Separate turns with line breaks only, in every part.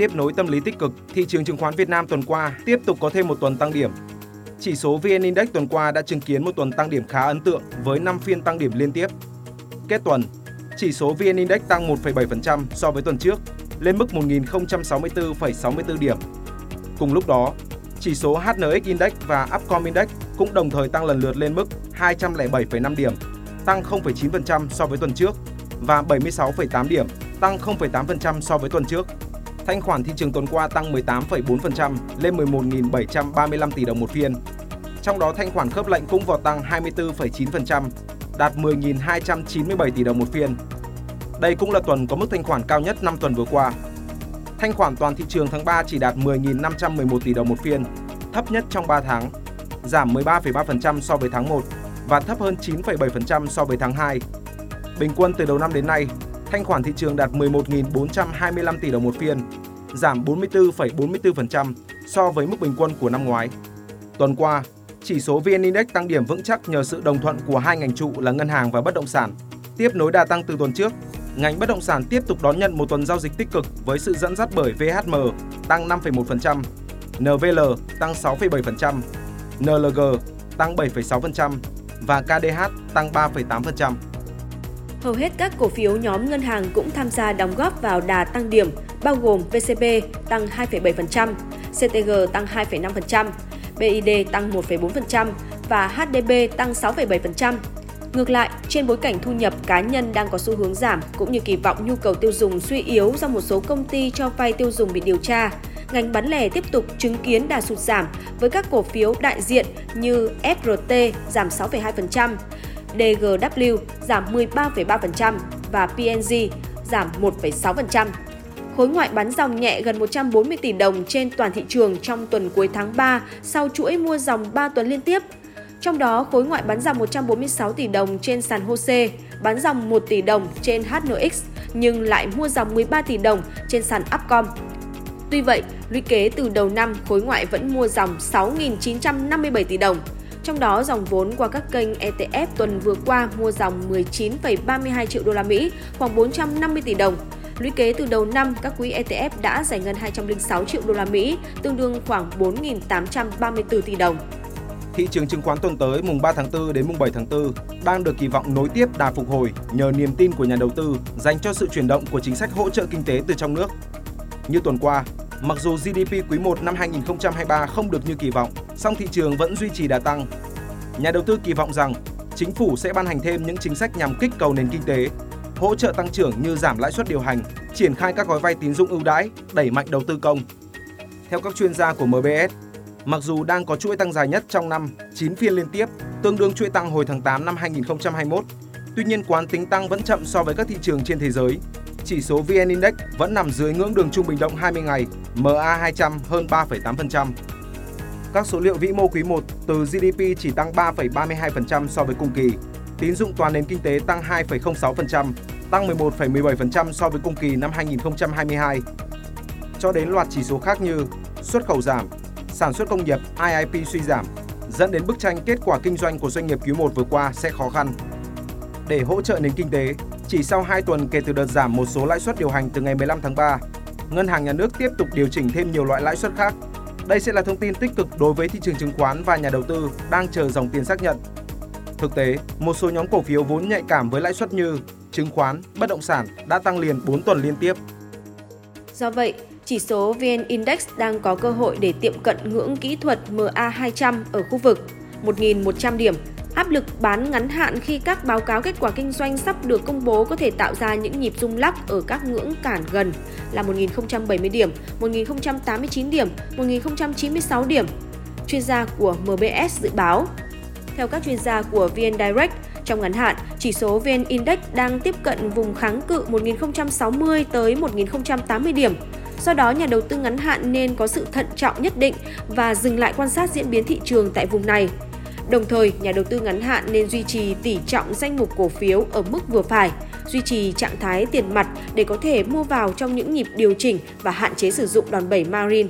Tiếp nối tâm lý tích cực, thị trường chứng khoán Việt Nam tuần qua tiếp tục có thêm một tuần tăng điểm. Chỉ số VN Index tuần qua đã chứng kiến một tuần tăng điểm khá ấn tượng với 5 phiên tăng điểm liên tiếp. Kết tuần, chỉ số VN Index tăng 1,7% so với tuần trước, lên mức 1064,64 điểm. Cùng lúc đó, chỉ số HNX Index và Upcom Index cũng đồng thời tăng lần lượt lên mức 207,5 điểm, tăng 0,9% so với tuần trước và 76,8 điểm, tăng 0,8% so với tuần trước. Thanh khoản thị trường tuần qua tăng 18,4% lên 11.735 tỷ đồng một phiên. Trong đó thanh khoản khớp lệnh cũng vào tăng 24,9%, đạt 10.297 tỷ đồng một phiên. Đây cũng là tuần có mức thanh khoản cao nhất 5 tuần vừa qua. Thanh khoản toàn thị trường tháng 3 chỉ đạt 10.511 tỷ đồng một phiên, thấp nhất trong 3 tháng, giảm 13,3% so với tháng 1 và thấp hơn 9,7% so với tháng 2. Bình quân từ đầu năm đến nay, thanh khoản thị trường đạt 11.425 tỷ đồng một phiên, giảm 44,44% so với mức bình quân của năm ngoái. Tuần qua, chỉ số VN Index tăng điểm vững chắc nhờ sự đồng thuận của hai ngành trụ là ngân hàng và bất động sản. Tiếp nối đà tăng từ tuần trước, ngành bất động sản tiếp tục đón nhận một tuần giao dịch tích cực với sự dẫn dắt bởi VHM tăng 5,1%, NVL tăng 6,7%, NLG tăng 7,6% và KDH tăng 3,8%.
Hầu hết các cổ phiếu nhóm ngân hàng cũng tham gia đóng góp vào đà tăng điểm, bao gồm VCB tăng 2,7%, CTG tăng 2,5%, BID tăng 1,4% và HDB tăng 6,7%. Ngược lại, trên bối cảnh thu nhập cá nhân đang có xu hướng giảm cũng như kỳ vọng nhu cầu tiêu dùng suy yếu do một số công ty cho vay tiêu dùng bị điều tra, ngành bán lẻ tiếp tục chứng kiến đà sụt giảm với các cổ phiếu đại diện như FRT giảm 6,2%, DGW giảm 13,3% và PNG giảm 1,6%. Khối ngoại bán dòng nhẹ gần 140 tỷ đồng trên toàn thị trường trong tuần cuối tháng 3 sau chuỗi mua dòng 3 tuần liên tiếp. Trong đó, khối ngoại bán dòng 146 tỷ đồng trên sàn HOSE, bán dòng 1 tỷ đồng trên HNX nhưng lại mua dòng 13 tỷ đồng trên sàn Upcom. Tuy vậy, lũy kế từ đầu năm khối ngoại vẫn mua dòng 6.957 tỷ đồng, trong đó, dòng vốn qua các kênh ETF tuần vừa qua mua dòng 19,32 triệu đô la Mỹ, khoảng 450 tỷ đồng. Lũy kế từ đầu năm, các quỹ ETF đã giải ngân 206 triệu đô la Mỹ, tương đương khoảng 4.834 tỷ đồng.
Thị trường chứng khoán tuần tới mùng 3 tháng 4 đến mùng 7 tháng 4 đang được kỳ vọng nối tiếp đà phục hồi nhờ niềm tin của nhà đầu tư dành cho sự chuyển động của chính sách hỗ trợ kinh tế từ trong nước. Như tuần qua, Mặc dù GDP quý 1 năm 2023 không được như kỳ vọng, song thị trường vẫn duy trì đà tăng. Nhà đầu tư kỳ vọng rằng chính phủ sẽ ban hành thêm những chính sách nhằm kích cầu nền kinh tế, hỗ trợ tăng trưởng như giảm lãi suất điều hành, triển khai các gói vay tín dụng ưu đãi, đẩy mạnh đầu tư công. Theo các chuyên gia của MBS, mặc dù đang có chuỗi tăng dài nhất trong năm, 9 phiên liên tiếp, tương đương chuỗi tăng hồi tháng 8 năm 2021, tuy nhiên quán tính tăng vẫn chậm so với các thị trường trên thế giới chỉ số VN Index vẫn nằm dưới ngưỡng đường trung bình động 20 ngày MA200 hơn 3,8%. Các số liệu vĩ mô quý 1 từ GDP chỉ tăng 3,32% so với cùng kỳ, tín dụng toàn nền kinh tế tăng 2,06%, tăng 11,17% so với cùng kỳ năm 2022. Cho đến loạt chỉ số khác như xuất khẩu giảm, sản xuất công nghiệp IIP suy giảm, dẫn đến bức tranh kết quả kinh doanh của doanh nghiệp quý 1 vừa qua sẽ khó khăn. Để hỗ trợ nền kinh tế, chỉ sau 2 tuần kể từ đợt giảm một số lãi suất điều hành từ ngày 15 tháng 3, Ngân hàng Nhà nước tiếp tục điều chỉnh thêm nhiều loại lãi suất khác. Đây sẽ là thông tin tích cực đối với thị trường chứng khoán và nhà đầu tư đang chờ dòng tiền xác nhận. Thực tế, một số nhóm cổ phiếu vốn nhạy cảm với lãi suất như chứng khoán, bất động sản đã tăng liền 4 tuần liên tiếp.
Do vậy, chỉ số VN Index đang có cơ hội để tiệm cận ngưỡng kỹ thuật MA200 ở khu vực 1.100 điểm Áp lực bán ngắn hạn khi các báo cáo kết quả kinh doanh sắp được công bố có thể tạo ra những nhịp rung lắc ở các ngưỡng cản gần là 1.070 điểm, 1.089 điểm, 1.096 điểm. Chuyên gia của MBS dự báo. Theo các chuyên gia của VN Direct, Trong ngắn hạn, chỉ số VN Index đang tiếp cận vùng kháng cự 1060 tới 1080 điểm. Do đó, nhà đầu tư ngắn hạn nên có sự thận trọng nhất định và dừng lại quan sát diễn biến thị trường tại vùng này. Đồng thời, nhà đầu tư ngắn hạn nên duy trì tỷ trọng danh mục cổ phiếu ở mức vừa phải, duy trì trạng thái tiền mặt để có thể mua vào trong những nhịp điều chỉnh và hạn chế sử dụng đòn bẩy margin.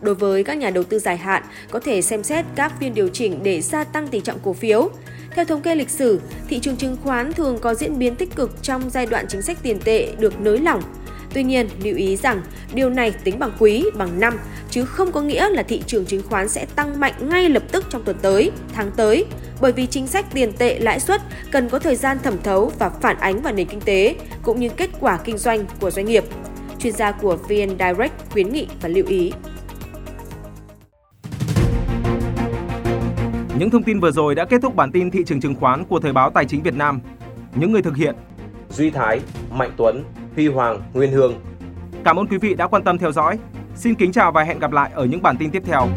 Đối với các nhà đầu tư dài hạn, có thể xem xét các phiên điều chỉnh để gia tăng tỷ trọng cổ phiếu. Theo thống kê lịch sử, thị trường chứng khoán thường có diễn biến tích cực trong giai đoạn chính sách tiền tệ được nới lỏng. Tuy nhiên, lưu ý rằng điều này tính bằng quý, bằng năm, chứ không có nghĩa là thị trường chứng khoán sẽ tăng mạnh ngay lập tức trong tuần tới, tháng tới, bởi vì chính sách tiền tệ lãi suất cần có thời gian thẩm thấu và phản ánh vào nền kinh tế, cũng như kết quả kinh doanh của doanh nghiệp. Chuyên gia của VN Direct khuyến nghị và lưu ý.
Những thông tin vừa rồi đã kết thúc bản tin thị trường chứng khoán của Thời báo Tài chính Việt Nam. Những người thực hiện
Duy Thái, Mạnh Tuấn, Huy Hoàng, Nguyên Hương.
Cảm ơn quý vị đã quan tâm theo dõi. Xin kính chào và hẹn gặp lại ở những bản tin tiếp theo.